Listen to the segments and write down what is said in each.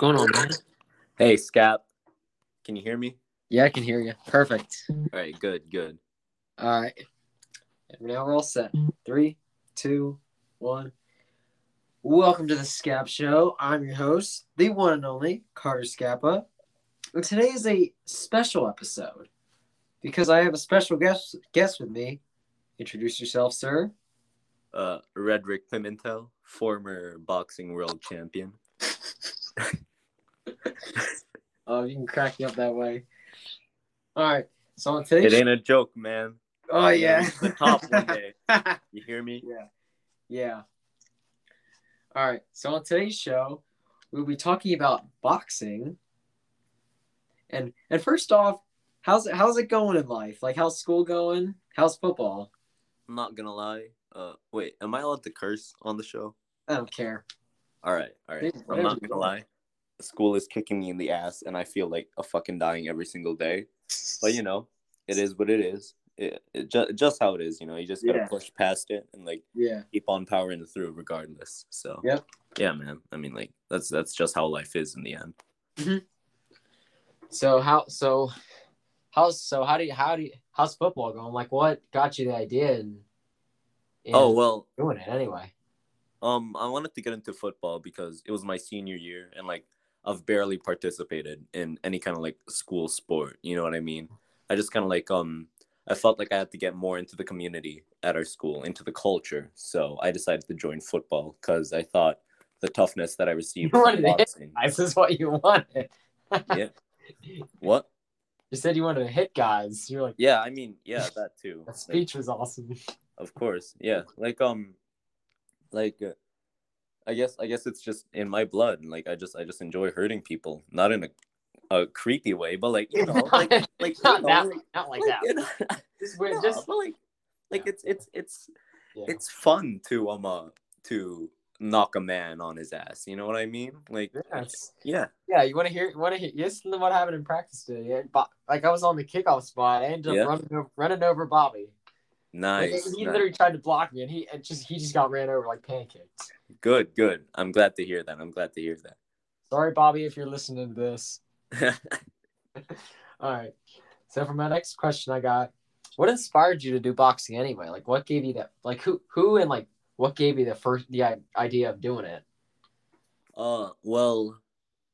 going on, man? Hey, Scap. Can you hear me? Yeah, I can hear you. Perfect. All right, good, good. All right. And now we're all set. Three, two, one. Welcome to the Scap Show. I'm your host, the one and only Carter Scappa. And today is a special episode because I have a special guest guest with me. Introduce yourself, sir. Uh, Rederic Pimental, former boxing world champion. Oh, you can crack me up that way. All right. So on today's It ain't a joke, man. Oh yeah. The top one day. You hear me? Yeah. Yeah. All right. So on today's show, we'll be talking about boxing. And and first off, how's it how's it going in life? Like how's school going? How's football? I'm not gonna lie. Uh, wait, am I allowed to curse on the show? I don't care. All right, all right. Yeah, I'm not gonna lie. School is kicking me in the ass, and I feel like a fucking dying every single day. But you know, it is what it is. It, it just just how it is. You know, you just gotta Yeah. push past it and like Yeah. keep on powering through regardless. So Yep. yeah, man. I mean, like that's that's just how life is in the end. So how so how's so how do you how do you how's football going? Like what got you the idea and, and Oh well, doing it anyway? um, I wanted to get into football because it was my senior year, and like I've barely participated in any kind of like school sport. You know what I mean? I just kind of like um, I felt like I had to get more into the community at our school, into the culture. So I decided to join football because I thought the toughness that I received You wanted from to hit boxing. This is what you wanted. Yeah. What? You said you wanted to hit guys. You're like Yeah, I mean, yeah, that too. that Like, speech was awesome. of course yeah like um like uh, i guess i guess it's just in my blood like i just i just enjoy hurting people not in a, a creepy way but like you know like like you not know, that, like, not like like, that. you know, Just, no, just like like Yeah. it's it's it's yeah. it's fun to um uh, to knock a man on his ass you know what i mean like Yeah, yeah yeah. You want to hear? You Want to hear? Listen to what happened in practice today. Yeah, like I was on the kickoff spot. I ended up Yeah. running over, running over Bobby. Like, nice, he nice. literally tried to block me, and he it just he just got ran over like pancakes. Good good i'm glad to hear that i'm glad to hear that. Sorry, Bobby, if you're listening to this. All right. So for my next question, I got, what inspired you to do boxing anyway? Like, what gave you that? Like, who, who, and like, what gave you the first the idea of doing it? Uh, well,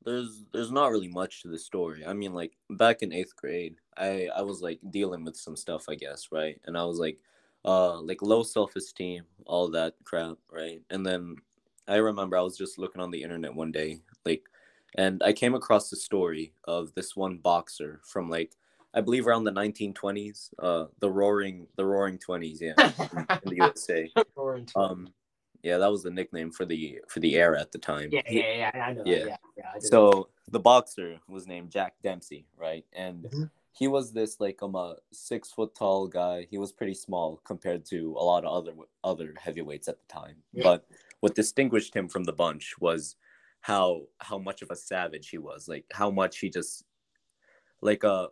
there's there's not really much to the story. I mean, like back in eighth grade, I I was like dealing with some stuff, I guess, right? And I was like, uh, like low self esteem, all that crap, right? And then I remember I was just looking on the internet one day, like, and I came across the story of this one boxer from like I believe around the 1920s, uh, the roaring the roaring 20s, yeah, in the USA. Um, yeah, that was the nickname for the for the era at the time. yeah, He- yeah, yeah, I know. yeah. Yeah, yeah. yeah I did. so the boxer was named Jack Dempsey, right? And Mhm. he was this like um a six foot tall guy. He was pretty small compared to a lot of other other heavyweights at the time. Yeah. But what distinguished him from the bunch was how how much of a savage he was. Like how much he just like uh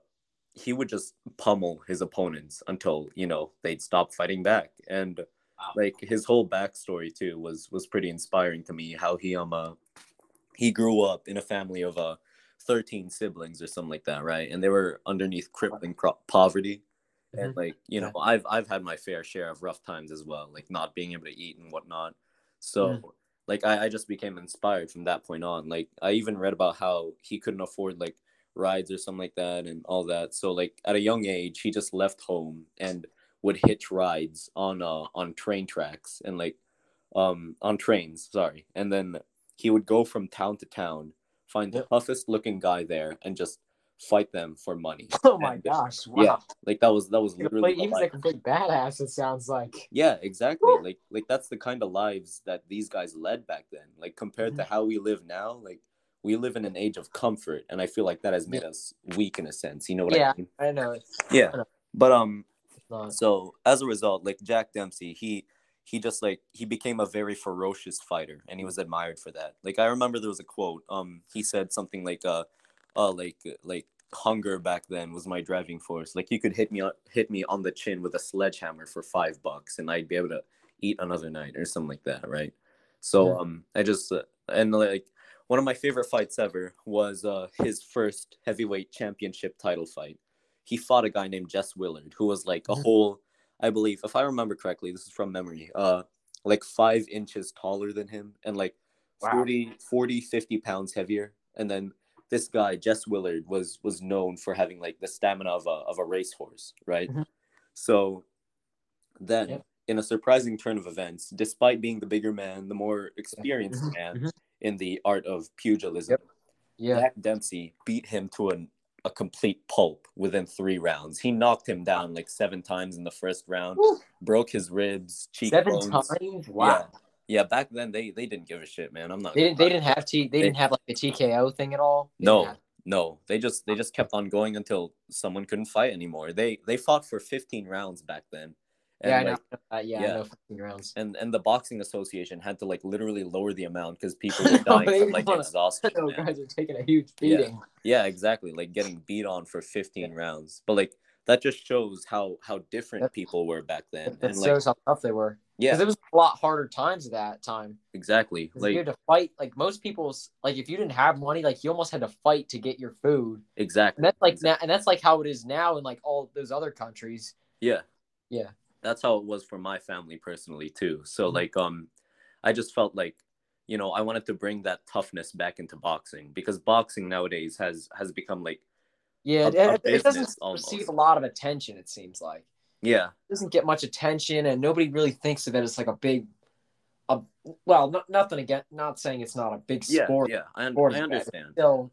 he would just pummel his opponents until you know they'd stop fighting back and Wow. like his whole backstory too was was pretty inspiring to me how he um uh, he grew up in a family of uh 13 siblings or something like that right and they were underneath crippling pro- poverty and Mhm. like you know i've i've had my fair share of rough times as well like not being able to eat and whatnot so Mhm. like I, I just became inspired from that point on. Like i even read about how he couldn't afford like rides or something like that and all that. So like at a young age he just left home and would hitch rides on uh on train tracks and like um on trains sorry. And then he would go from town to town find the toughest looking guy there and just fight them for money oh my And, gosh! Wow. yeah like that was that was He literally was the a complete badass. It sounds like. Yeah, exactly. Like like that's the kind of lives that these guys led back then. Like compared to Mm-hmm. how we live now, like we live in an age of comfort and I feel like that has made us weak in a sense. You know what Yeah. I mean? I know. Yeah. I know. But um so as a result, like Jack Dempsey, he he just like he became a very ferocious fighter and he was admired for that. Like I remember there was a quote. Um he said something like uh uh like like hunger back then was my driving force. Like you could hit me on hit me on the chin with a sledgehammer for five bucks, and I'd be able to eat another night or something like that, right? So Yeah. um, I just uh, and like one of my favorite fights ever was uh, his first heavyweight championship title fight. He fought a guy named Jess Willard, who was like a Mhm. whole, I believe, if I remember correctly, this is from memory, uh, like five inches taller than him and like Wow. 40, 40, 50 pounds heavier. And then this guy, Jess Willard, was was known for having like the stamina of a of a racehorse, right? Mhm. So then Yep. in a surprising turn of events, despite being the bigger man, the more experienced Mhm, man mhm. in the art of pugilism, Yep. Yeah. Jack Dempsey beat him to an, a complete pulp within three rounds. He knocked him down like seven times in the first round, Woo. broke his ribs, cheekbones. Seven times. Wow. Yeah. Yeah, back then they they didn't give a shit, man. I'm not. They didn't. They didn't have T. They didn't have like the TKO thing at all. They No, have- no. They just they just kept on going until someone couldn't fight anymore. They they fought for 15 rounds back then. And yeah, I like, know. Uh, yeah, yeah. I know. 15 rounds. and and the boxing association had to like literally lower the amount because people were dying They from like wanna- exhaustion. Man. guys are taking a huge Yeah. beating. Yeah, exactly. Like getting beat on for 15 rounds. But like that just shows how how different That- people were back then. That, that And like shows how tough they were. Because it was a lot harder times at that time. exactly. 'Cause you had to fight. Like most people's, like if you didn't have money, like you almost had to fight to get your food. exactly. And that's like now, and that's like how it is now in like all those other countries. Yeah. Yeah. That's how it was for my family personally too. So Mhm. like um I just felt like you know, I wanted to bring that toughness back into boxing because boxing nowadays has has become like Yeah, A- it, a it doesn't almost. receive a lot of attention. It seems like yeah, it doesn't get much attention, and nobody really thinks of it as like a big, a well, not, nothing again. Not saying it's not a big yeah, sport. yeah. I, un- I understand. Still,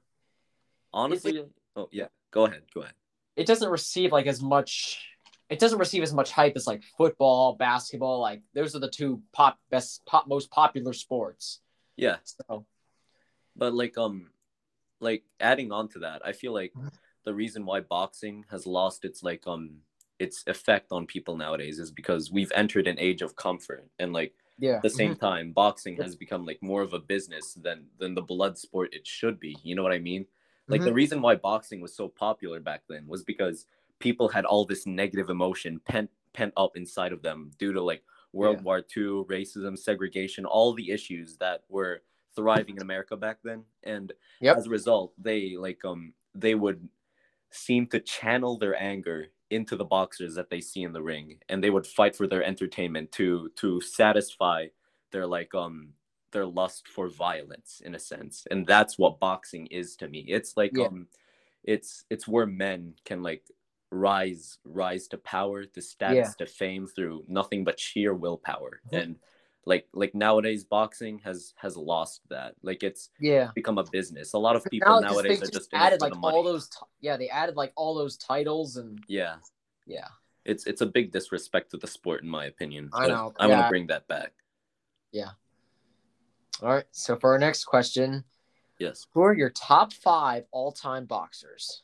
Honestly, oh yeah. Go ahead. Go ahead. it doesn't receive like as much. It doesn't receive as much hype as like football, basketball. Like those are the two pop best, pop most popular sports. Yeah. So But like um like adding on to that, I feel like Mhm. the reason why boxing has lost its like um its effect on people nowadays is because we've entered an age of comfort and like yeah, at the same time boxing has become like more of a business than than the blood sport it should be. You know what I mean? Like Mhm. the reason why boxing was so popular back then was because people had all this negative emotion pent pent up inside of them due to like World Yeah. War II, racism, segregation, all the issues that were thriving in America back then. And Yep. as a result, they like um they would seem to channel their anger into the boxers that they see in the ring and they would fight for their entertainment to to satisfy their like um their lust for violence in a sense and that's what boxing is to me it's like Yeah. um it's it's where men can like rise rise to power to status to fame through nothing but sheer willpower Mhm. and like like nowadays boxing has has lost that like it's yeah. become a business a lot of people Now, nowadays they are just added like all those. T- yeah, they added like all those titles and yeah yeah. it's it's a big disrespect to the sport in my opinion I know, i want to bring that back Yeah. All right. So for our next question, yes who are your top five all-time boxers?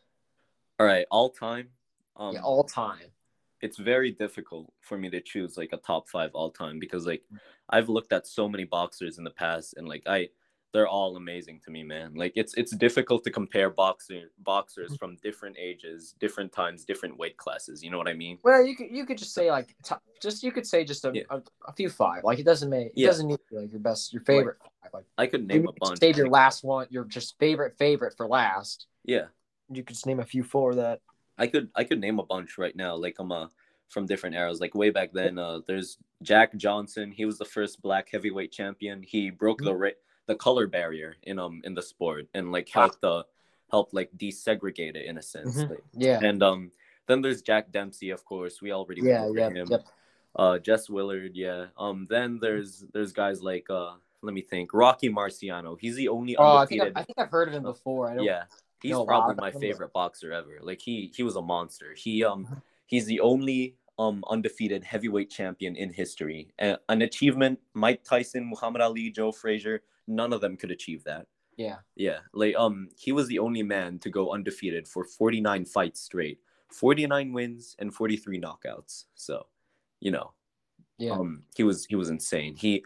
all right all time um yeah, all time. It's very difficult for me to choose like a top five all time because like mm. I've looked at so many boxers in the past and like I they're all amazing to me, man. Like it's it's difficult to compare boxer boxers mm-hmm. from different ages, different times, different weight classes. You know what I mean? Well, you could you could just say like top, just you could say just a, Yeah. a, a few five. Like it doesn't make it Yeah. doesn't need to be like your best your favorite five. Like I could name a bunch. save your last one, your just favorite favorite for last. yeah, You could just name a few for that. I could I could name a bunch right now. Like I'm a from different eras. Like way back then, uh, there's Jack Johnson. He was the first black heavyweight champion. He broke the ra- the color barrier in um in the sport and like Wow. helped uh helped like desegregate it in a sense. Mhm. Like, Yeah. And um, then there's Jack Dempsey, of course. We already Yeah, yeah, him. yep. Uh, Jess Willard, yeah. Um, then there's there's guys like uh, let me think, Rocky Marciano. He's the only Oh, I think. I've, I think I've heard of him before. I don't. yeah, he's a lot probably about my favorite boxer ever. Like he he was a monster. He um Mm-hmm. he's the only um undefeated heavyweight champion in history. Uh, an achievement Mike Tyson, Muhammad Ali, Joe Frazier, none of them could achieve that. Yeah. Yeah, like um, he was the only man to go undefeated for 49 fights straight, 49 wins and 43 knockouts. So, you know, Yeah. um, he was he was insane. He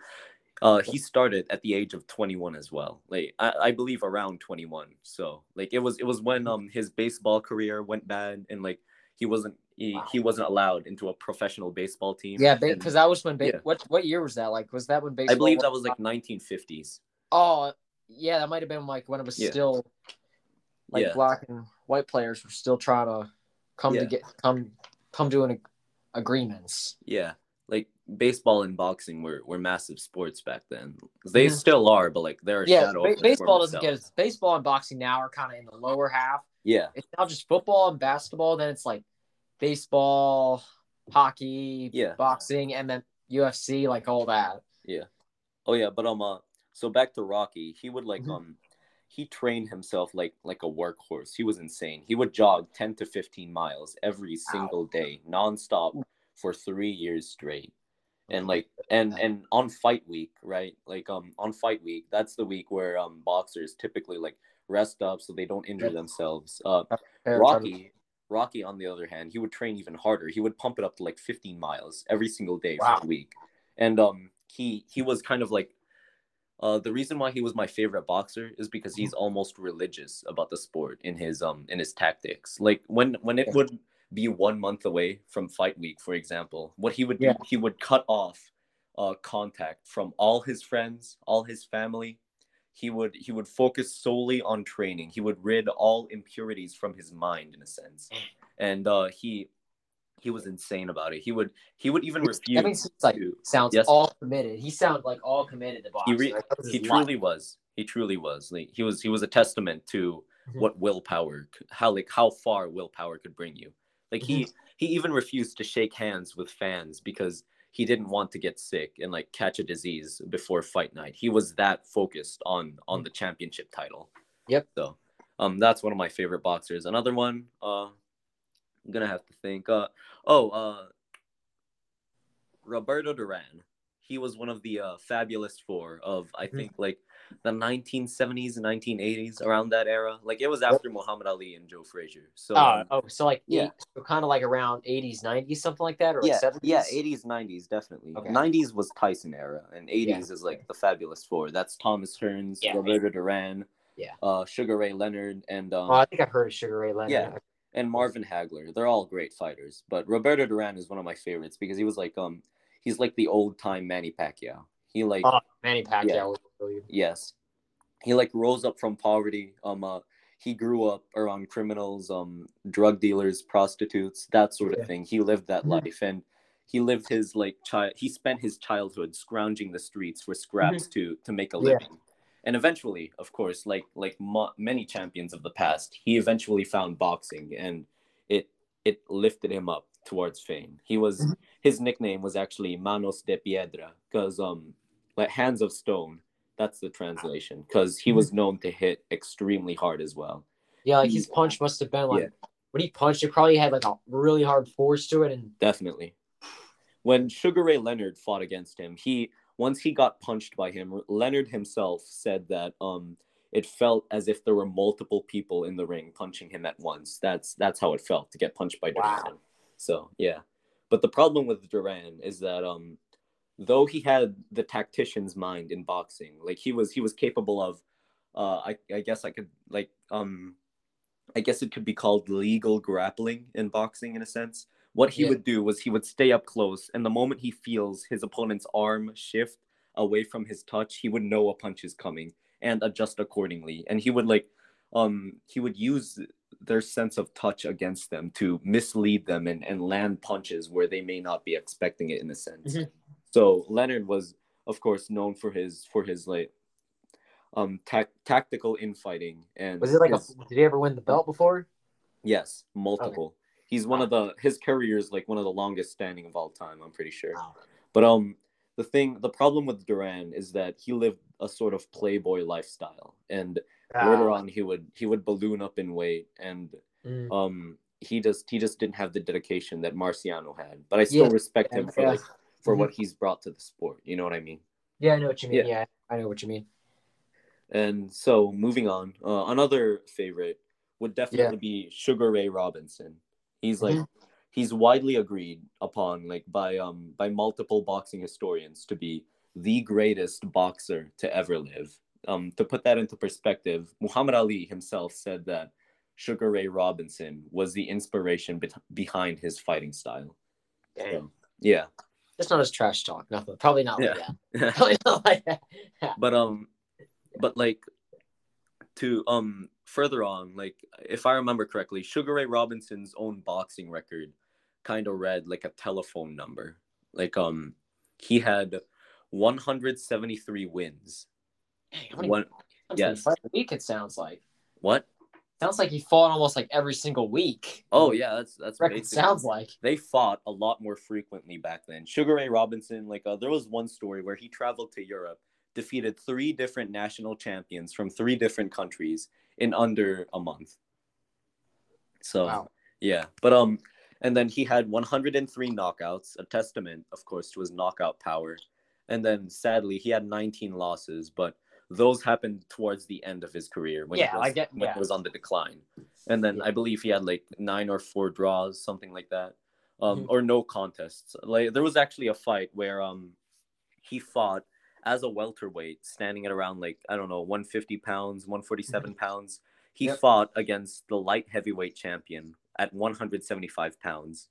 uh he started at the age of 21 as well. Like I, I believe around 21. So like it was it was when um his baseball career went bad and like he wasn't he, Wow. he wasn't allowed into a professional baseball team. yeah, because that was when. Ba- yeah. What what year was that? Like, was that when baseball? I believe that was like 1950s. Oh, yeah, that might have been like when it was Yeah. still like Yeah. black and white players were still trying to come to get come come to an ag- agreements. Yeah, like baseball and boxing were, were massive sports back then. They still are, but like they're Yeah, shadow. ba- baseball doesn't get as baseball and boxing now are kind of in the lower half. Yeah, It's now just football and basketball. Then it's like baseball, hockey, Yeah. boxing, and then UFC, like all that. Yeah. Oh yeah, but um, uh, so back to Rocky, he would like Mhm. um, he trained himself like like a workhorse. He was insane. He would jog ten to fifteen miles every single day, nonstop, for three years straight. And like and and on fight week, right? Like um on fight week, that's the week where um boxers typically like rest up so they don't injure themselves. Uh, Rocky, Rocky, on the other hand, he would train even harder. He would pump it up to like 15 miles every single day Wow. for a week, and um, he he was kind of like, uh, the reason why he was my favorite boxer is because he's almost religious about the sport in his um in his tactics. Like when when it would be one month away from fight week, for example, what he would do, Yeah. he would cut off, uh, contact from all his friends, all his family, he would he would focus solely on training he would rid all impurities from his mind in a sense and uh he he was insane about it he would he would even refuse makes sense. Like to- sounds Yes. all committed. He sounds like all committed to he boxing. re- Like, he truly life. was he truly was like he was he was a testament to Mhm. what willpower how like how far willpower could bring you like he Mm-hmm. he even refused to shake hands with fans because he didn't want to get sick and like catch a disease before fight night he was that focused on on the championship title. Yep. so um that's one of my favorite boxers another one uh i'm gonna have to think uh oh uh roberto duran he was one of the uh, fabulous four of I Mhm. think like the 1970s and 1980s around that era. Like it was after Muhammad Ali and Joe Frazier. So Oh, um, oh, so like yeah. yeah, so kind of like around eighties, nineties, something like that, or like yeah, seventies. yeah, 80s, 90s definitely. Okay. 90s was Tyson era, and 80s Yeah. is like the fabulous four. That's Thomas Hearns, Yeah. Roberto Duran, Yeah. uh, Sugar Ray Leonard, and um, Oh, I think I've heard of Sugar Ray Leonard. Yeah. and Marvin Hagler. They're all great fighters, but Roberto Duran is one of my favorites because he was like um he's like the old time Manny Pacquiao. He like Oh, Manny Pacquiao Yeah. would kill you. Yes. He like rose up from poverty. Um uh, he grew up around criminals, um drug dealers, prostitutes, that sort of Yeah. thing. He lived that Mhm. life and he lived his like child he spent his childhood scrounging the streets for scraps to to make a Mm-hmm. Yeah. living. And eventually, of course, like like mo- many champions of the past, he eventually found boxing and it it lifted him up towards fame. He was Mhm. his nickname was actually Manos de Piedra because um like hands of stone that's the translation because he Mm-hmm. was known to hit extremely hard as well Yeah, like his punch must have been like Yeah. when he punched, it probably had like a really hard force to it, and definitely when sugar ray leonard fought against him he once he got punched by him leonard himself said that um it felt as if there were multiple people in the ring punching him at once that's that's how it felt to get punched by duran Wow. So yeah. But the problem with duran is that um though he had the tactician's mind in boxing like he was he was capable of uh i, I guess i could like um i guess it could be called legal grappling in boxing in a sense. What he Yeah. would do was he would stay up close and the moment he feels his opponent's arm shift away from his touch he would know a punch is coming and adjust accordingly. And he would like um he would use their sense of touch against them to mislead them and, and land punches where they may not be expecting it in a sense Mhm. so leonard was of course known for his for his like um tac- tactical infighting and was it like his- a? Did he ever win the belt before? yes multiple he's one of the his career is like one of the longest standing of all time i'm pretty sure Wow. but um the thing the problem with duran is that he lived a sort of playboy lifestyle and later on he would he would balloon up in weight and mm. um he just he just didn't have the dedication that marciano had but i still Yeah, respect him for yeah. like for what he's brought to the sport you know what i mean yeah, I know what you mean. Yeah. Yeah. I know what you mean. and so moving on uh, another favorite would definitely be sugar ray robinson he's like Mhm. he's widely agreed upon like by um by multiple boxing historians to be the greatest boxer to ever live um to put that into perspective muhammad ali himself said that sugar ray robinson was the inspiration be- behind his fighting style Damn. So, yeah Just not his trash talk. Nothing. Probably not like Yeah. that. Probably not like that. but um but like to um further on, like if I remember correctly, Sugar Ray Robinson's own boxing record kind of read like a telephone number. Like um he had 173 wins. Dang, how many, One yes. a week it sounds like. what? Sounds like he fought almost like every single week. Oh yeah, that's that's basically sounds like. they fought a lot more frequently back then. Sugar Ray Robinson, like uh, there was one story where he traveled to Europe, defeated three different national champions from three different countries in under a month. So Wow. yeah, but um, and then he had 103 knockouts, a testament, of course, to his knockout power. And then sadly, he had 19 losses, but those happened towards the end of his career when Yeah, he was, I get- when yeah. was on the decline. And then Yeah. I believe he had like nine or four draws, something like that, um, Mhm. or no contests. Like there was actually a fight where um he fought as a welterweight, standing at around like I don't know 150 pounds, 147 pounds. He Mm-hmm. Yep. fought against the light heavyweight champion at 175 pounds,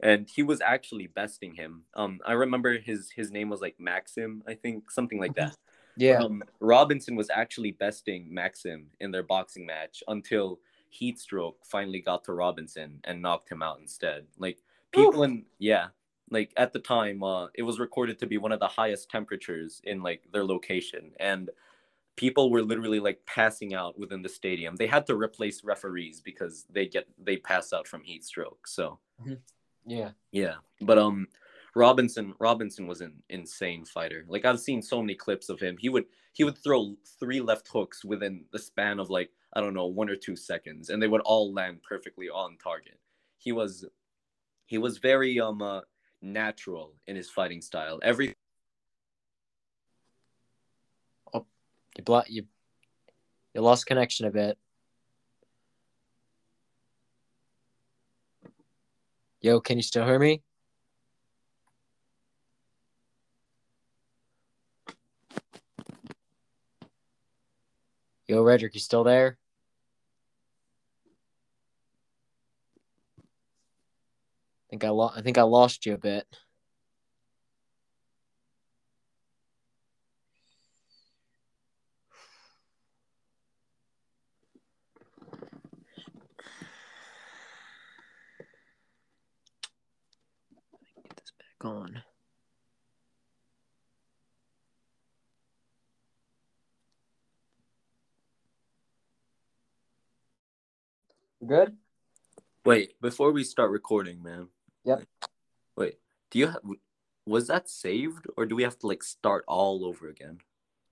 and he was actually besting him. Um, I remember his his name was like Maxim, I think something like that. Yeah. Um, Robinson was actually besting Maxim in their boxing match until heat stroke finally got to Robinson and knocked him out instead. Like people in yeah, like at the time, uh, it was recorded to be one of the highest temperatures in like their location, and people were literally like passing out within the stadium. They had to replace referees because they get they pass out from heat stroke. So yeah. yeah, but um, Robinson Robinson was an insane fighter. Like I've seen so many clips of him. He would he would throw three left hooks within the span of like I don't know one or two seconds, and they would all land perfectly on target. He was he was very um uh, natural in his fighting style. Every oh, You blo- you you lost connection a bit. Yo, can you still hear me? Yo, Rederic, you still there? I think I lo- I think I lost you a bit. Get this back on. Good? wait before we start recording, man. Yep. Wait, do you have was that saved or do we have to like start all over again?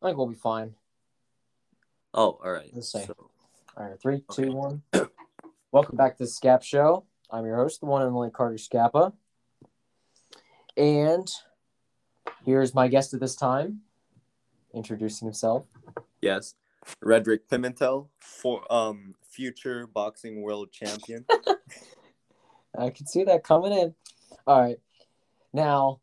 I think we'll be fine. Oh, all right. Let's see. So, All right, three, two, one. Welcome back to the Scap Show. I'm your host, the one and only Carter Scappa. And here's my guest at this time, introducing himself. Yes. Rederic Pimental, for um future boxing world champion. I can see that coming in. All right. Now,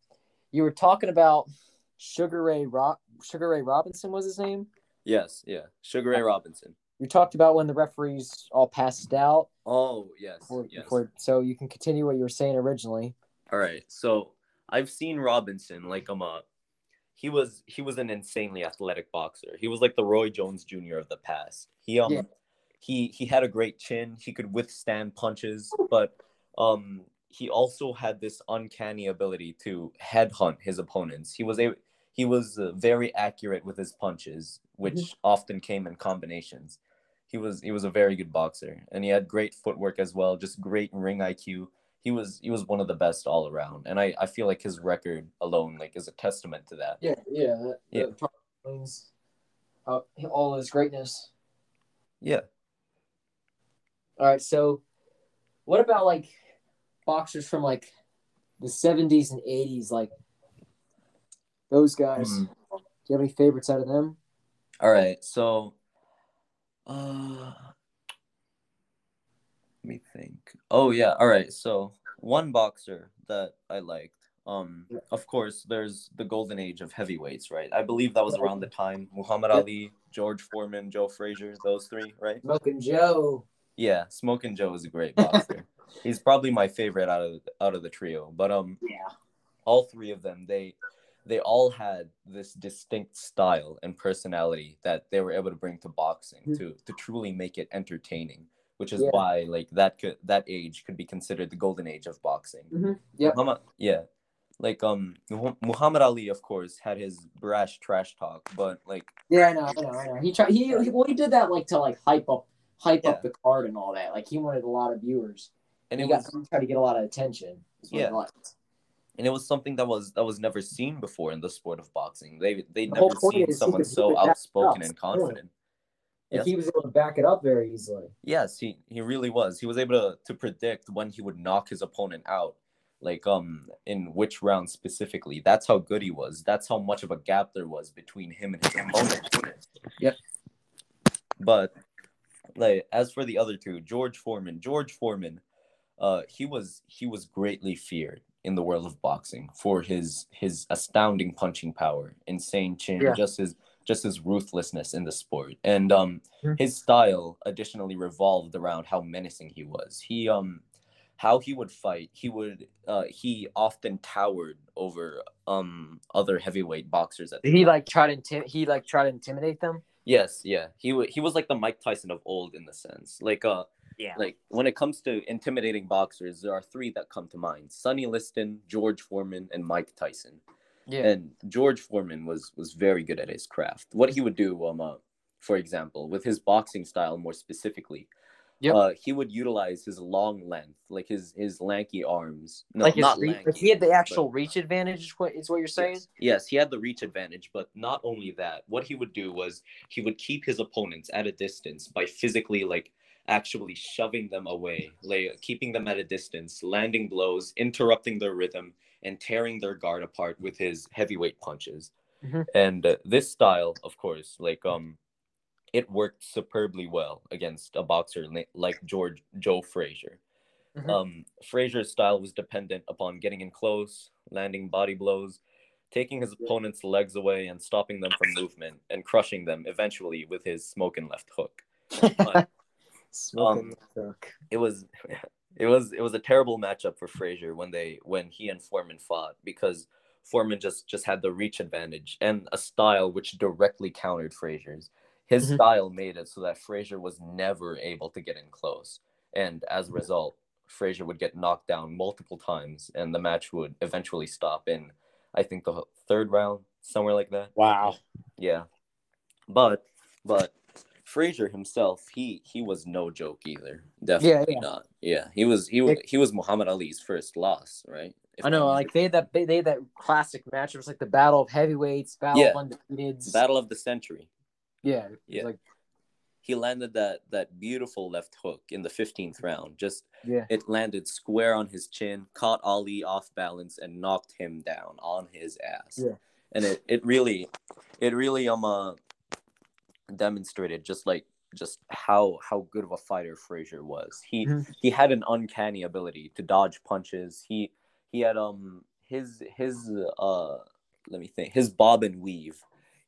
you were talking about Sugar Ray Ro- Sugar Ray Robinson was his name. yes, yeah. Sugar Ray Robinson. You talked about when the referees all passed out. Oh, yes. Before, yes. before, so you can continue what you were saying originally. All right. So, I've seen Robinson like um uh, he was he was an insanely athletic boxer. He was like the Roy Jones Jr. of the past. He um Yeah. He he had a great chin. He could withstand punches, but um he also had this uncanny ability to headhunt his opponents. He was a he was uh, very accurate with his punches, which often came in combinations. He was he was a very good boxer, and he had great footwork as well. Just great ring IQ. He was he was one of the best all around, and I I feel like his record alone like is a testament to that. Yeah, yeah. That, Yeah. that probably means, uh, all his greatness. Yeah. All right, so what about like boxers from like the 70s and 80s, like those guys? Mhm. Do you have any favorites out of them? All right, so uh let me think. Oh yeah, all right. So one boxer that I liked. Um Yeah. of course there's the golden age of heavyweights, right? I believe that was around the time Muhammad Yeah. Ali, George Foreman, Joe Frazier, those three, right? Smoking Joe. Yeah, Smoking Joe is a great boxer. He's probably my favorite out of out of the trio. But um Yeah. all three of them they they all had this distinct style and personality that they were able to bring to boxing Mhm. to to truly make it entertaining which is Yeah. why like that could that age could be considered the golden age of boxing Mm-hmm. Muhammad, yeah like um muhammad ali of course had his brash trash talk but like Yeah, I know, I know, I know. He tried. He, he well, he did that like to like hype up, hype Yeah. up the card and all that. Like he wanted a lot of viewers, and he was got tried to get a lot of attention. is what he Yeah. and it was something that was that was never seen before in the sport of boxing they they The never seen someone so could back it outspoken and confident Yes. he was able to back it up very easily. Yes, he, he really was. He was able to, to predict when he would knock his opponent out, like um in which round specifically. That's how good he was. That's how much of a gap there was between him and his opponent. Yep. But like as for the other two, George Foreman, George Foreman, uh he was he was greatly feared in the world of boxing for his his astounding punching power, insane chin, Yeah. just his just his ruthlessness in the sport. And um Mhm. his style additionally revolved around how menacing he was. He um how he would fight, he would uh he often towered over um other heavyweight boxers at the Did he time. like try to intim- he like try to intimidate them? Yes, yeah. He wa he was like the Mike Tyson of old in the sense. Like uh Yeah. like when it comes to intimidating boxers, there are three that come to mind: Sonny Liston, George Foreman, and Mike Tyson. yeah. And George Foreman was was very good at his craft. What he would do, um, uh, for example, with his boxing style more specifically, Yep. uh, he would utilize his long length, like his his lanky arms. No, like not re- lanky. he had the actual reach advantage. Is what is what you're saying? Yes. yes, he had the reach advantage, but not only that. What he would do was he would keep his opponents at a distance by physically like actually shoving them away, like keeping them at a distance, landing blows, interrupting their rhythm, and tearing their guard apart with his heavyweight punches. Mhm. And uh, this style, of course, like um, it worked superbly well against a boxer like George Joe Frazier. Mhm. Um, Frazier's style was dependent upon getting in close, landing body blows, taking his opponent's legs away and stopping them from movement, and crushing them eventually with his smoking left hook. But Smoking um, the cook. it was it was it was a terrible matchup for Frazier when they when he and Foreman fought because Foreman just just had the reach advantage and a style which directly countered Frazier's. His Mhm. style made it so that Frazier was never able to get in close, and as a result, Frazier would get knocked down multiple times, and the match would eventually stop in, I think the third round, somewhere like that. Wow. Yeah, but but Frazier himself, he he was no joke either. Definitely yeah. not. Yeah, he was he was he was Muhammad Ali's first loss, right? If I know, like they had that they they had that classic match. It was like the battle of heavyweights, battle Yeah. of undefeateds. battle of the century. Yeah, Yeah. like He landed that that beautiful left hook in the fifteenth round. Just yeah, it landed square on his chin, caught Ali off balance, and knocked him down on his ass. Yeah. And it, it really it really um uh, demonstrated just like just how how good of a fighter Frazier was. He Mhm. he had an uncanny ability to dodge punches. He he had um his his uh let me think his bob and weave.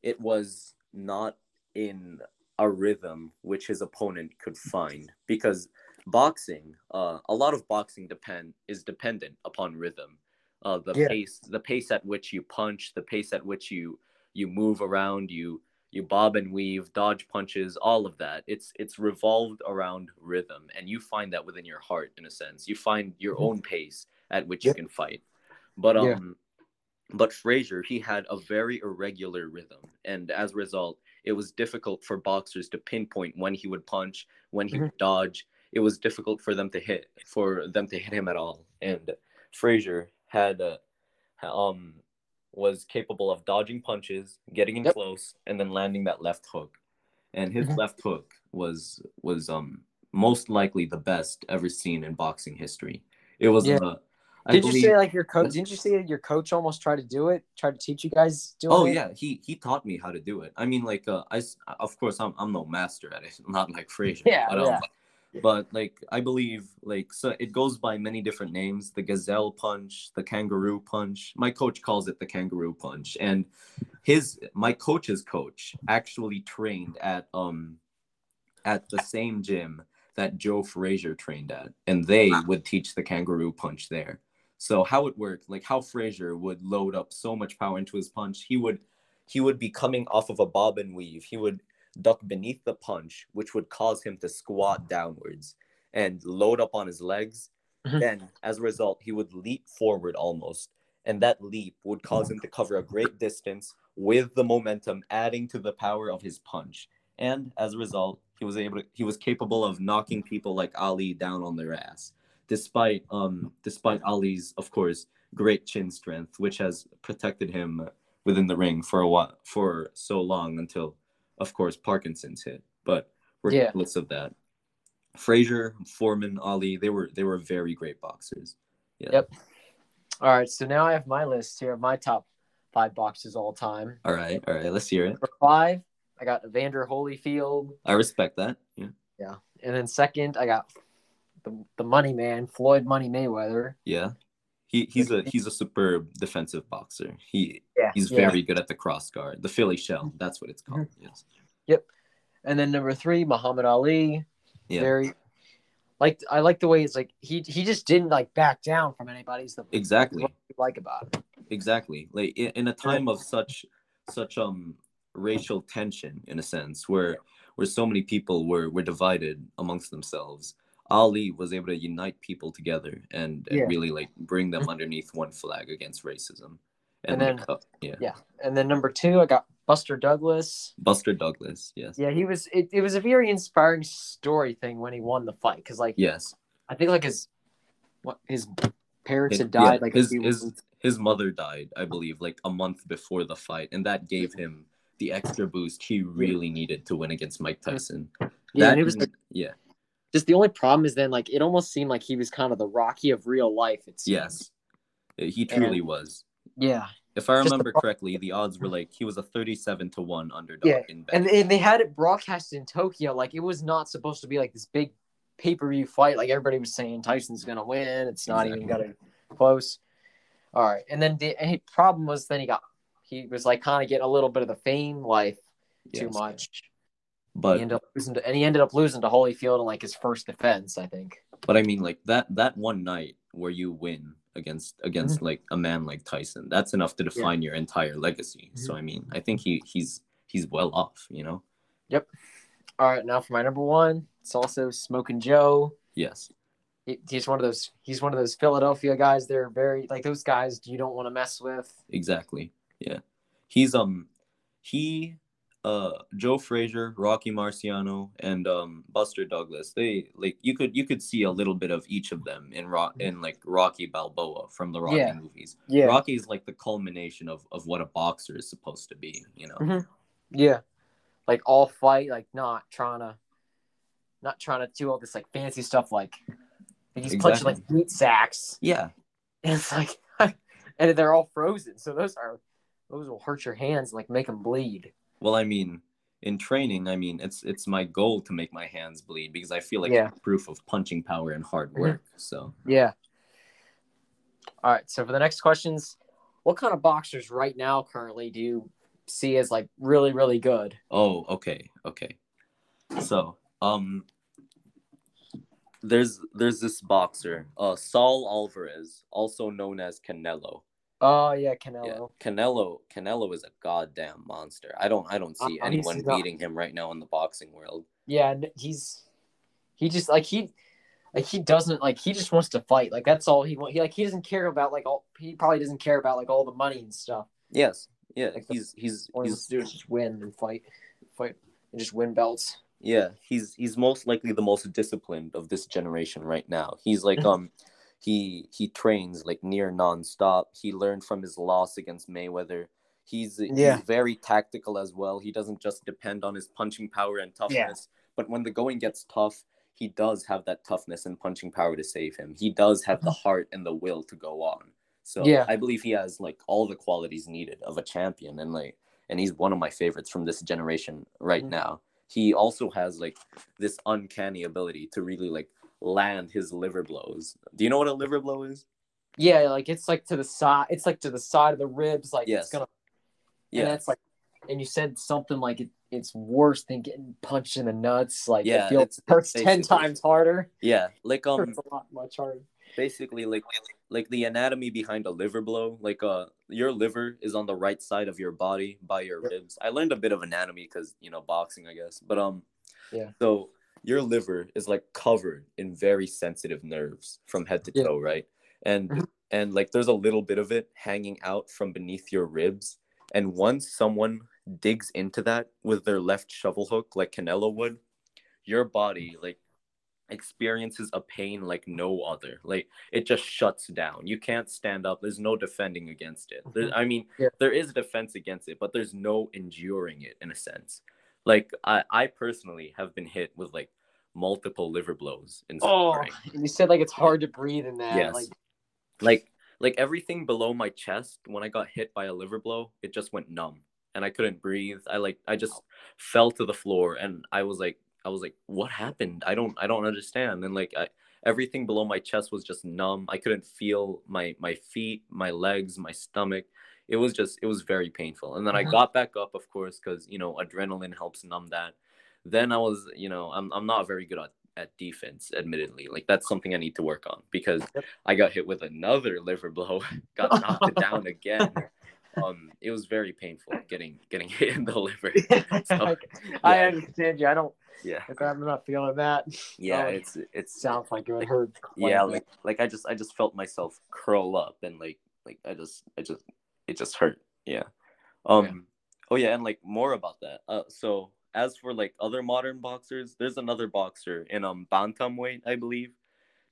It was not in a rhythm which his opponent could find because boxing uh a lot of boxing depend is dependent upon rhythm uh the Yeah. pace the pace at which you punch the pace at which you you move around you you bob and weave dodge punches all of that it's it's revolved around rhythm and you find that within your heart in a sense you find your Mhm. own pace at which Yeah. you can fight but um Yeah. but Frazier, he had a very irregular rhythm, and as a result, it was difficult for boxers to pinpoint when he would punch, when he Mhm. would dodge. It was difficult for them to hit, for them to hit him at all. And Frazier had, uh, um, was capable of dodging punches, getting in Yep. close, and then landing that left hook. And his Mhm. left hook was was um most likely the best ever seen in boxing history. It was Yeah. uh, I Did you say like your coach? Didn't you say your coach almost tried to do it? Tried to teach you guys doing Oh it? yeah, he he taught me how to do it. I mean, like, uh, I of course I'm I'm no master at it, not like Frazier. Yeah, but, um, yeah. but like I believe like so it goes by many different names: the gazelle punch, the kangaroo punch. My coach calls it the kangaroo punch, and his my coach's coach actually trained at um at the same gym that Joe Frazier trained at, and they would teach the kangaroo punch there. So how it worked, like how Frazier would load up so much power into his punch, he would he would be coming off of a bob and weave. He would duck beneath the punch, which would cause him to squat downwards and load up on his legs. Mhm. Then, as a result, he would leap forward almost, and that leap would cause him to cover a great distance with the momentum adding to the power of his punch. And as a result, he was able to, he was capable of knocking people like Ali down on their ass, despite um despite Ali's of course great chin strength, which has protected him within the ring for a while for so long until of course Parkinson's hit. But Yeah. regardless of that, Frazier, Foreman, Ali, they were they were very great boxers. Yeah. Yep. All right, so now I have my list here of my top five boxers all time. All right, all right, let's hear it. Five, I got Evander Holyfield, I respect that. Yeah. Yeah. and then second, I got the the Money Man, Floyd Money Mayweather. Yeah. He he's a he's a superb defensive boxer. He Yeah, he's yeah. very good at the cross guard. The Philly shell, that's what it's called. Yes. Yep. And then number three, Muhammad Ali. Yeah. Very like I like the way it's like he he just didn't like back down from anybody's the Exactly. what like about it. Exactly. Like in a time of such such um racial tension in a sense where where so many people were were divided amongst themselves. Ali was able to unite people together and, and Yeah. really like bring them underneath one flag against racism. And, And then- like, uh, yeah. Yeah. And then number two, I got Buster Douglas. Buster Douglas, yes. Yeah, he was. It, it was a very inspiring story thing when he won the fight because like Yes. I think like his what his parents His- had died yeah, like his, his his mother died, I believe, like a month before the fight, and that gave him the extra boost he really needed to win against Mike Tyson. yeah, That and it was yeah, just the only problem is then like it almost seemed like he was kind of the Rocky of real life. It's yes, he truly was. yeah, If I Just the remember correctly, the odds were like he was a thirty-seven to one underdog Yeah, in bet. and and they had it broadcasted in Tokyo. Like it was not supposed to be like this big pay per view fight. Like everybody was saying Tyson's gonna win. It's not even Exactly. gonna close. All right, and then the and problem was then he got he was like kind of getting a little bit of the fame life too Yes. much. But he ended up losing to, and he ended up losing to Holyfield in like his first defense, I think. but I mean, like that that one night where you win against against Mm-hmm. like a man like Tyson, that's enough to define your entire legacy. So Mm-hmm. I mean, I think he he's he's well off. You know. Yep. All right, now for my number one, it's also Smoking Joe. Yes. He- He's one of those. He's one of those Philadelphia guys. They're very like those guys you don't want to mess with. Exactly. Yeah. He's um he uh Joe Frazier, Rocky Marciano, and um Buster Douglas. They like you could you could see a little bit of each of them in rock in like Rocky Balboa from the Rocky Yeah. movies. Yeah, Rocky is like the culmination of of what a boxer is supposed to be, you know. Mhm. yeah, like all fight, like not trying to, not trying to do all this like fancy stuff. Like he's punching like meat sacks, Yeah. and it's like, and they're all frozen. So those are those will hurt your hands, like make them bleed. Well, I mean, in training, I mean, it's it's my goal to make my hands bleed because I feel like Yeah. proof of punching power and hard Mhm. work. So, Yeah. All right. So for the next questions, what kind of boxers right now currently do you see as like really really good? Oh, okay, okay. So, um, there's there's this boxer, uh, Saul Alvarez, also known as Canelo. Oh yeah, Yeah, Canelo. Canelo, Canelo is a goddamn monster. I don't, I don't see Uh, he's anyone beating him right now in the boxing world. Yeah, he's he just like he like he doesn't like he just wants to fight. Like that's all he want. He like he doesn't care about like all he probably doesn't care about like all the money and stuff. Yes, yeah, Like the- he's he's All he wants he's to do is just win and fight, fight and just win belts. Yeah, he's he's most likely the most disciplined of this generation right now. He's like um he he trains like near nonstop. He learned from his loss against Mayweather. He's Yeah. he's very tactical as well. He doesn't just depend on his punching power and toughness, but when the going gets tough, he does have that toughness and punching power to save him. He does have the heart and the will to go on. So Yeah. I believe he has like all the qualities needed of a champion and like and he's one of my favorites from this generation right Mhm. now. He also has like this uncanny ability to really like land his liver blows. Do you know what a liver blow is? Yeah, like it's like to the side. It's like to the side of the ribs. Like Yes. it's gonna. Yeah. And that's like, and you said something like it, it's worse than getting punched in the nuts. Like Yeah, it feels it's- hurts it's ten times harder. Yeah, like um a lot much harder. basically like like the anatomy behind a liver blow. Like uh, your liver is on the right side of your body by your ribs. I learned a bit of anatomy because you know boxing, I guess. But um, Yeah. So your liver is like covered in very sensitive nerves from head to Yeah. toe, right? And Mhm. and like there's a little bit of it hanging out from beneath your ribs. And once someone digs into that with their left shovel hook, like Canelo would, your body like experiences a pain like no other. Like it just shuts down. You can't stand up. There's no defending against it. There, I mean, Yeah. there is defense against it, but there's no enduring it in a sense. Like I, I personally have been hit with like multiple liver blows in Oh, and you said like it's hard to breathe in that. Yes. Like, like like everything below my chest when i got hit by a liver blow it just went numb and i couldn't breathe. I like i just fell to the floor and i was like i was like what happened? I don't i don't understand. And like I, everything below my chest was just numb. I couldn't feel my my feet my legs my stomach it was just it was very painful and then i Mhm. got back up of course because you know adrenaline helps numb that then i was you know i'm, I'm not very good at at defense admittedly like that's something i need to work on because i got hit with another liver blow got knocked down again um it was very painful getting getting hit in the liver So, I yeah. understand you. I don't. yeah Like, I'm not feeling that. yeah Oh, it's it sounds like it would hurt. yeah like like i just i just felt myself curl up and like like i just i just it just hurt. Yeah. Um oh yeah and like more about that. Uh so as for like other modern boxers there's another boxer in um bantamweight i believe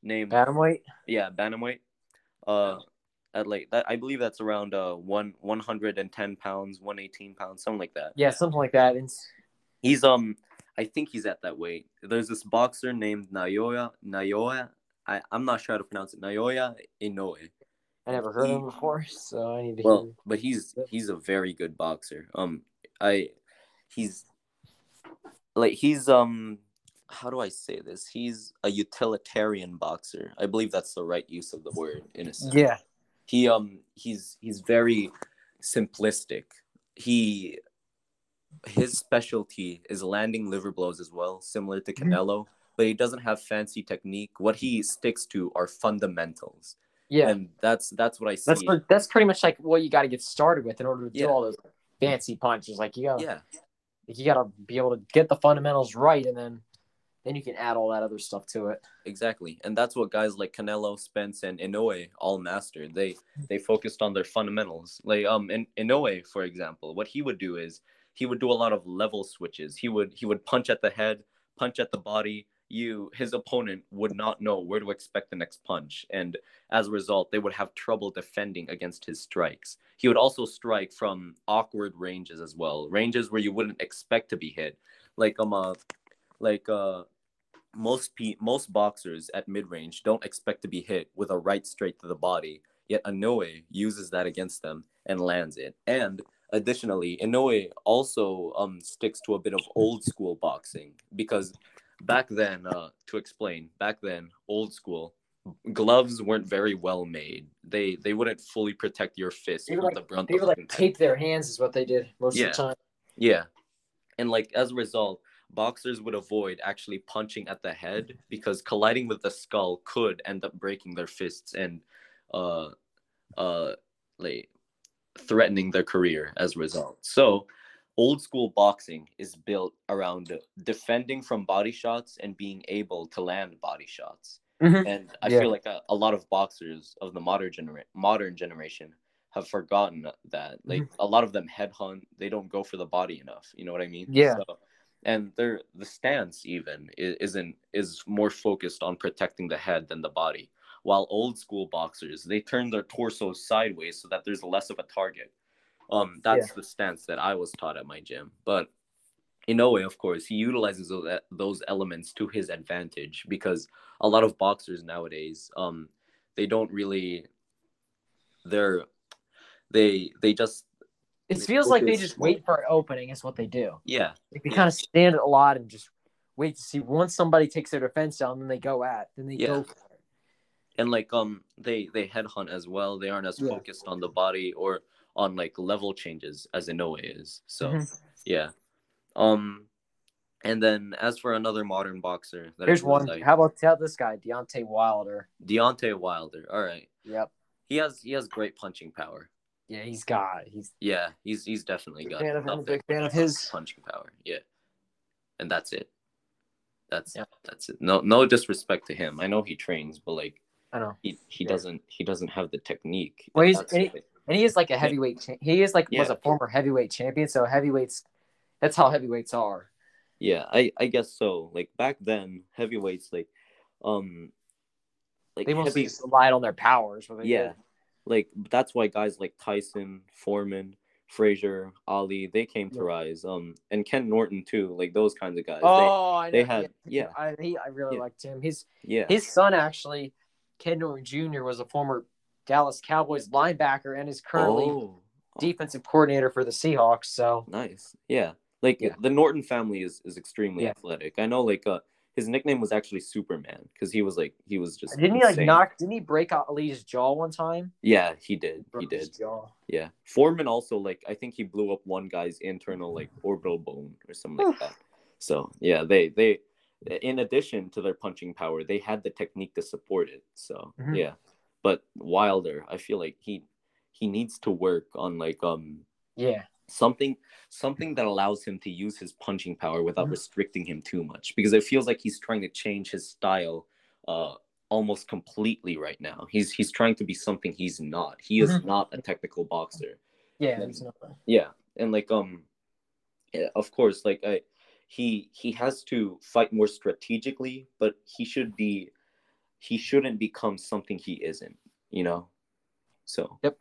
named Bantamweight. yeah bantamweight uh at like that i believe that's around uh one 110 pounds 118 pounds something like that. Yeah, something like that. It's, he's um i think he's at that weight. There's this boxer named naoya naoya I, i'm not sure how to pronounce it naoya inoue I never heard of him before, so I need to well hear. but he's he's a very good boxer. Um i he's like he's um how do i say this? He's a utilitarian boxer. I believe that's the right use of the word in a sense. Yeah. he um he's he's very simplistic. He his specialty is landing liver blows as well similar to Mhm. canelo but he doesn't have fancy technique. What he sticks to are fundamentals Yeah. and that's that's what i see that's that's pretty much like what you got to get started with in order to Yeah. do all those fancy punches. Like you got to yeah you got to be able to get the fundamentals right, and then then you can add all that other stuff to it. Exactly, and that's what guys like Canelo, Spence, and Inoue all mastered. They they focused on their fundamentals. Like um, in Inoue, for example, what he would do is he would do a lot of level switches. He would he would punch at the head, punch at the body. You his opponent would not know where to expect the next punch, and as a result, they would have trouble defending against his strikes. He would also strike from awkward ranges as well, ranges where you wouldn't expect to be hit, like um, uh, like uh most pe- most boxers at mid range don't expect to be hit with a right straight to the body. Yet Inoue uses that against them and lands it. And additionally, Inoue also um sticks to a bit of old school boxing because back then, uh, to explain, back then, old school gloves weren't very well made. They they wouldn't fully protect your fist They would, like- the brunt They would like tape their hands, is what they did most Yeah. of the time. Yeah. And like as a result, boxers would avoid actually punching at the head because colliding with the skull could end up breaking their fists and uh uh like threatening their career as a result. So old school boxing is built around defending from body shots and being able to land body shots. Mhm. And I Yeah. feel like a, a lot of boxers of the modern genera- modern generation have forgotten that. Like a lot of them headhunt. They don't go for the body enough. You know what I mean? Yeah. So, and their the stance even isn't is more focused on protecting the head than the body. While old school boxers they turn their torso sideways so that there's less of a target. Um, that's the stance that I was taught at my gym. But Inoue, of course, he utilizes those, those elements to his advantage because a lot of boxers nowadays, um, they don't really, they're, they they just It They feels like they just wait for an opening. Is what they do. yeah Like they Yeah. kind of stand a lot and just wait to see once somebody takes their defense down, then they go at, then they Yeah. go. For it. and like um they they headhunt as well. They aren't as Yeah. focused on the body or on like level changes as Inoue is. So Mhm. yeah, um, And then as for another modern boxer, Here's one. like, How about tell this guy, Deontay Wilder? Deontay Wilder. All right, Yep. he has he has great punching power. Yeah, he's got. He's Yeah, he's he's definitely got fan of him, big fan of his. punching power. Yeah, and that's it. That's Yeah. that's it. No no disrespect to him. I know he trains, but like I know. he he Yeah. doesn't he doesn't have the technique. Well, he's- he-. And he is like a heavyweight. Cha- he is like was a former heavyweight champion. So heavyweights. That's how heavyweights are. Yeah, I I guess so. Like back then, heavyweights like, um, like They mostly heavy, relied on their powers. yeah, did. like that's why guys like Tyson, Foreman, Frazier, Ali, they came to Yeah. rise. Um, and Ken Norton too. Like those kinds of guys. Oh, I know. they had- yeah. I he, I really Yeah. liked him. His yeah, his son actually, Ken Norton Jr. was a former Dallas Cowboys linebacker and is currently oh, defensive coordinator for the Seahawks. So nice. Yeah, like Yeah. the Norton family is is extremely Yeah. athletic. I know. Like uh, his nickname was actually Superman because he was like he was just didn't he like knock? Didn't he break out Ali's jaw one time? Yeah, he did. He Broke his did. Jaw. Yeah. Foreman also like I think he blew up one guy's internal like orbital bone or something like that. So yeah, they they in addition to their punching power, they had the technique to support it. So Mhm. yeah. But Wilder, I feel like he he needs to work on like um Yeah. something something that allows him to use his punching power without Mhm. restricting him too much because it feels like he's trying to change his style uh almost completely right now. He's he's trying to be something he's not. He is Mhm. not a technical boxer. Yeah. Yeah. he's not- Yeah, and like um, yeah, of course, like I, he he has to fight more strategically, but he should be, he shouldn't become something he isn't. You know, so Yep.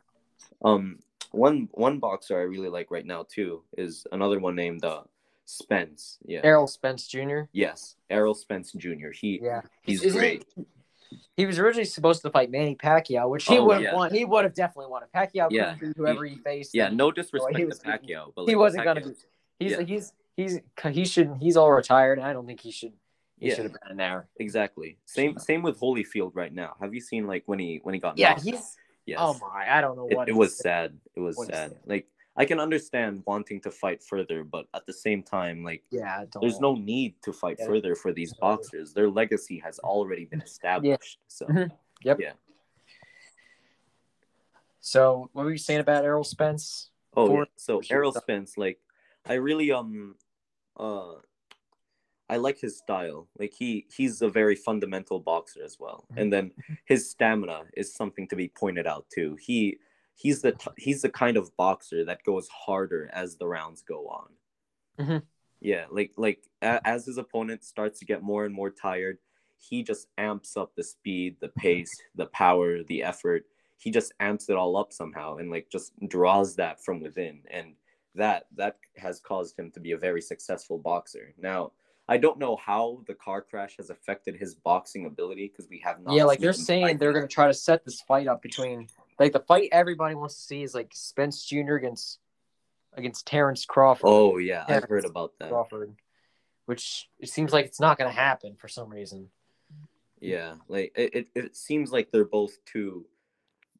Um, one one boxer I really like right now too is another one named uh Spence. Yeah. Errol Spence Jr. yes, Errol Spence Jr. He Yeah. he's Isn't great. He, he was originally supposed to fight Manny Pacquiao, which he Oh, would have yeah. won. He would have definitely won. Pacquiao Yeah. whoever he faced, Yeah, no disrespect he was- to Pacquiao, but he wasn't gonna Pacquiao- be. He's Yeah. he's he's he should he's all retired. I don't think he should. He Yeah. should have been in there. Exactly. Same same with Holyfield right now. Have you seen like when he when he got Yeah, knocked he's. Yes. Oh my! I don't know it, what it is- was sad. It was what sad. Like I can understand wanting to fight further, but at the same time, like Yeah, there's no need to fight Yeah. further for these boxers. Their legacy has already been established. So Mhm. Yep. Yeah. So, what were you saying about Errol Spence? oh yeah. So. Errol Spence, like I really um uh I like his style. Like he he's a very fundamental boxer as well. And then his stamina is something to be pointed out too. He he's the t- he's the kind of boxer that goes harder as the rounds go on. Mhm. Yeah, like like a- as his opponent starts to get more and more tired, he just amps up the speed, the pace, the power, the effort. He just amps it all up somehow and like just draws that from within and that that has caused him to be a very successful boxer. Now, I don't know how the car crash has affected his boxing ability because we have not yeah, like they're saying they're going to try to set this fight up between like the fight everybody wants to see is like Spence Jr. against against Terence Crawford. Oh yeah, Yeah, I've heard about that. Crawford, which it seems like it's not going to happen for some reason. Yeah, like it, it, it seems like they're both too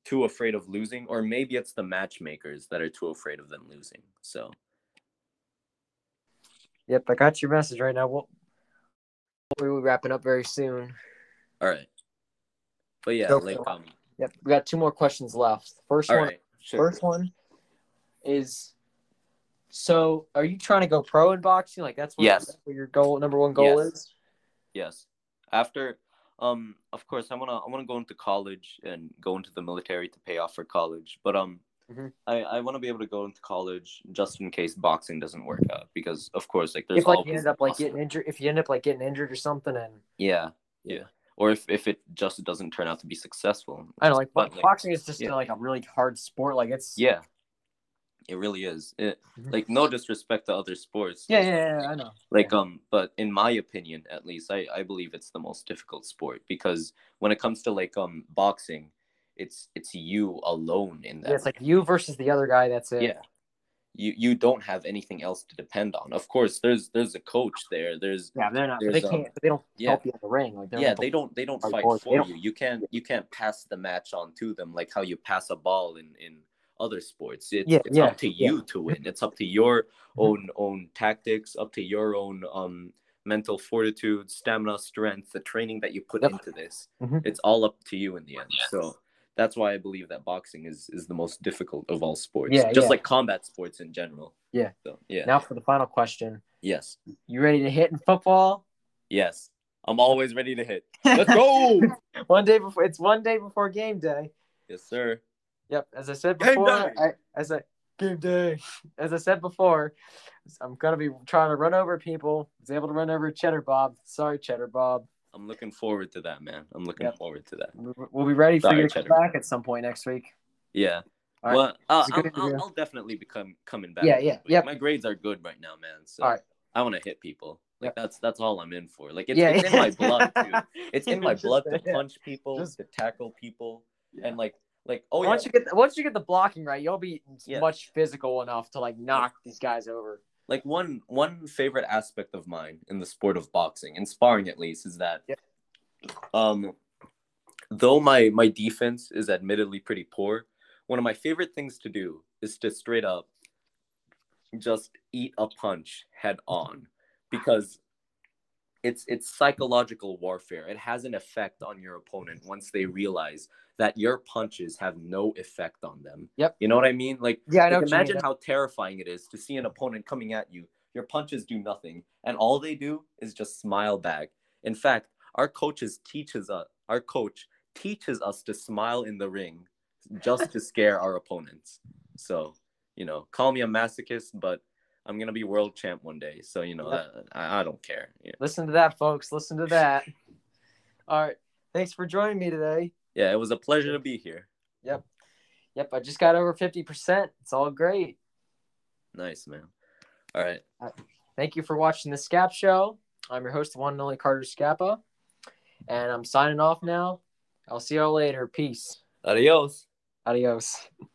too afraid of losing, or maybe it's the matchmakers that are too afraid of them losing. So Yep, I got your message right now. We'll we'll be wrapping up very soon. all right. But yeah, like it. um Yep, we got two more questions left. First all one, right, sure. first one is so are you trying to go pro in boxing? Like that's what, Yes. that's what your goal number one goal Yes. is? Yes. After um of course I wanna I wanna go into college and go into the military to pay off for college. But um Mhm. I, I wanna be able to go into college just in case boxing doesn't work out because of course like there's If like you end up like getting injured if you end up like getting injured or something and Yeah, yeah. Or if, if it just doesn't turn out to be successful. I don't like, But, bo- like, boxing is just yeah. like a really hard sport. Like it's Yeah. It really is. It, Mhm. like no disrespect to other sports. yeah, yeah, yeah, I know. Like um but in my opinion at least I I believe it's the most difficult sport because when it comes to like um boxing it's it's you alone in that. Yeah, it's like you versus the other guy. That's it. yeah. You you don't have anything else to depend on. Of course there's there's a coach there. There's yeah. They're not. They um, can't. they don't yeah. help you in the ring. Like yeah they don't they don't fight for you you can't you can't pass the match on to them like how you pass a ball in in other sports. It's, Yeah, it's yeah, up to yeah. you to win. It's up to your own own tactics, up to your own um mental fortitude, stamina, strength, the training that you put Yep. into this. Mhm. It's all up to you in the end. So that's why I believe that boxing is is the most difficult of all sports. Yeah, just yeah. like combat sports in general. Yeah. So yeah. Now for the final question. yes. You ready to hit in football? Yes. I'm always ready to hit. Let's go. one day before it's one day before game day. yes, sir. Yep, as I said before! I, as I game day, as I said before, I'm gonna be trying to run over people. I was able to run over Cheddar Bob. Sorry, Cheddar Bob. I'm looking forward to that, man. I'm looking Yep. forward to that. We- We'll be ready for Sorry, you to come Cheddar. back at some point next week. Yeah. All right. well, uh, a good I'll, I'll. I'll definitely become coming back. Yeah, next yeah, My grades are good right now, man. So right. I want to hit people. Like Yep. that's that's all I'm in for. Like it's, yeah, it's in my blood, dude. It's in my blood to yeah. punch people, Just- to tackle people, Yeah. and like like oh yeah, once you get the, once you get the blocking right, you'll be Yeah. much physical enough to like knock these guys over. Like one one favorite aspect of mine in the sport of boxing and sparring at least is that Yeah. um though my my defense is admittedly pretty poor one of my favorite things to do is to straight up just eat a punch head on because it's it's psychological warfare it has an effect on your opponent once they realize that your punches have no effect on them Yep. you know what i mean like Yeah, I know. like, what you mean. imagine how terrifying it is to see an opponent coming at you. Your punches do nothing, and all they do is just smile back. In fact, our coaches teaches us. Our coach teaches us to smile in the ring, just to scare our opponents. So, you know, call me a masochist, but I'm gonna be world champ one day. So, you know, Yep. that, I, I don't care. Yeah. Listen to that, folks. Listen to that. All right. Thanks for joining me today. yeah, it was a pleasure to be here. Yep, Yep. I just got over 50%. It's all great. Nice, man. All right. Uh, thank you for watching the Scap Show. I'm your host, the one and only Carter Scappa. And I'm signing off now. I'll see y'all later. Peace. Adios. Adios.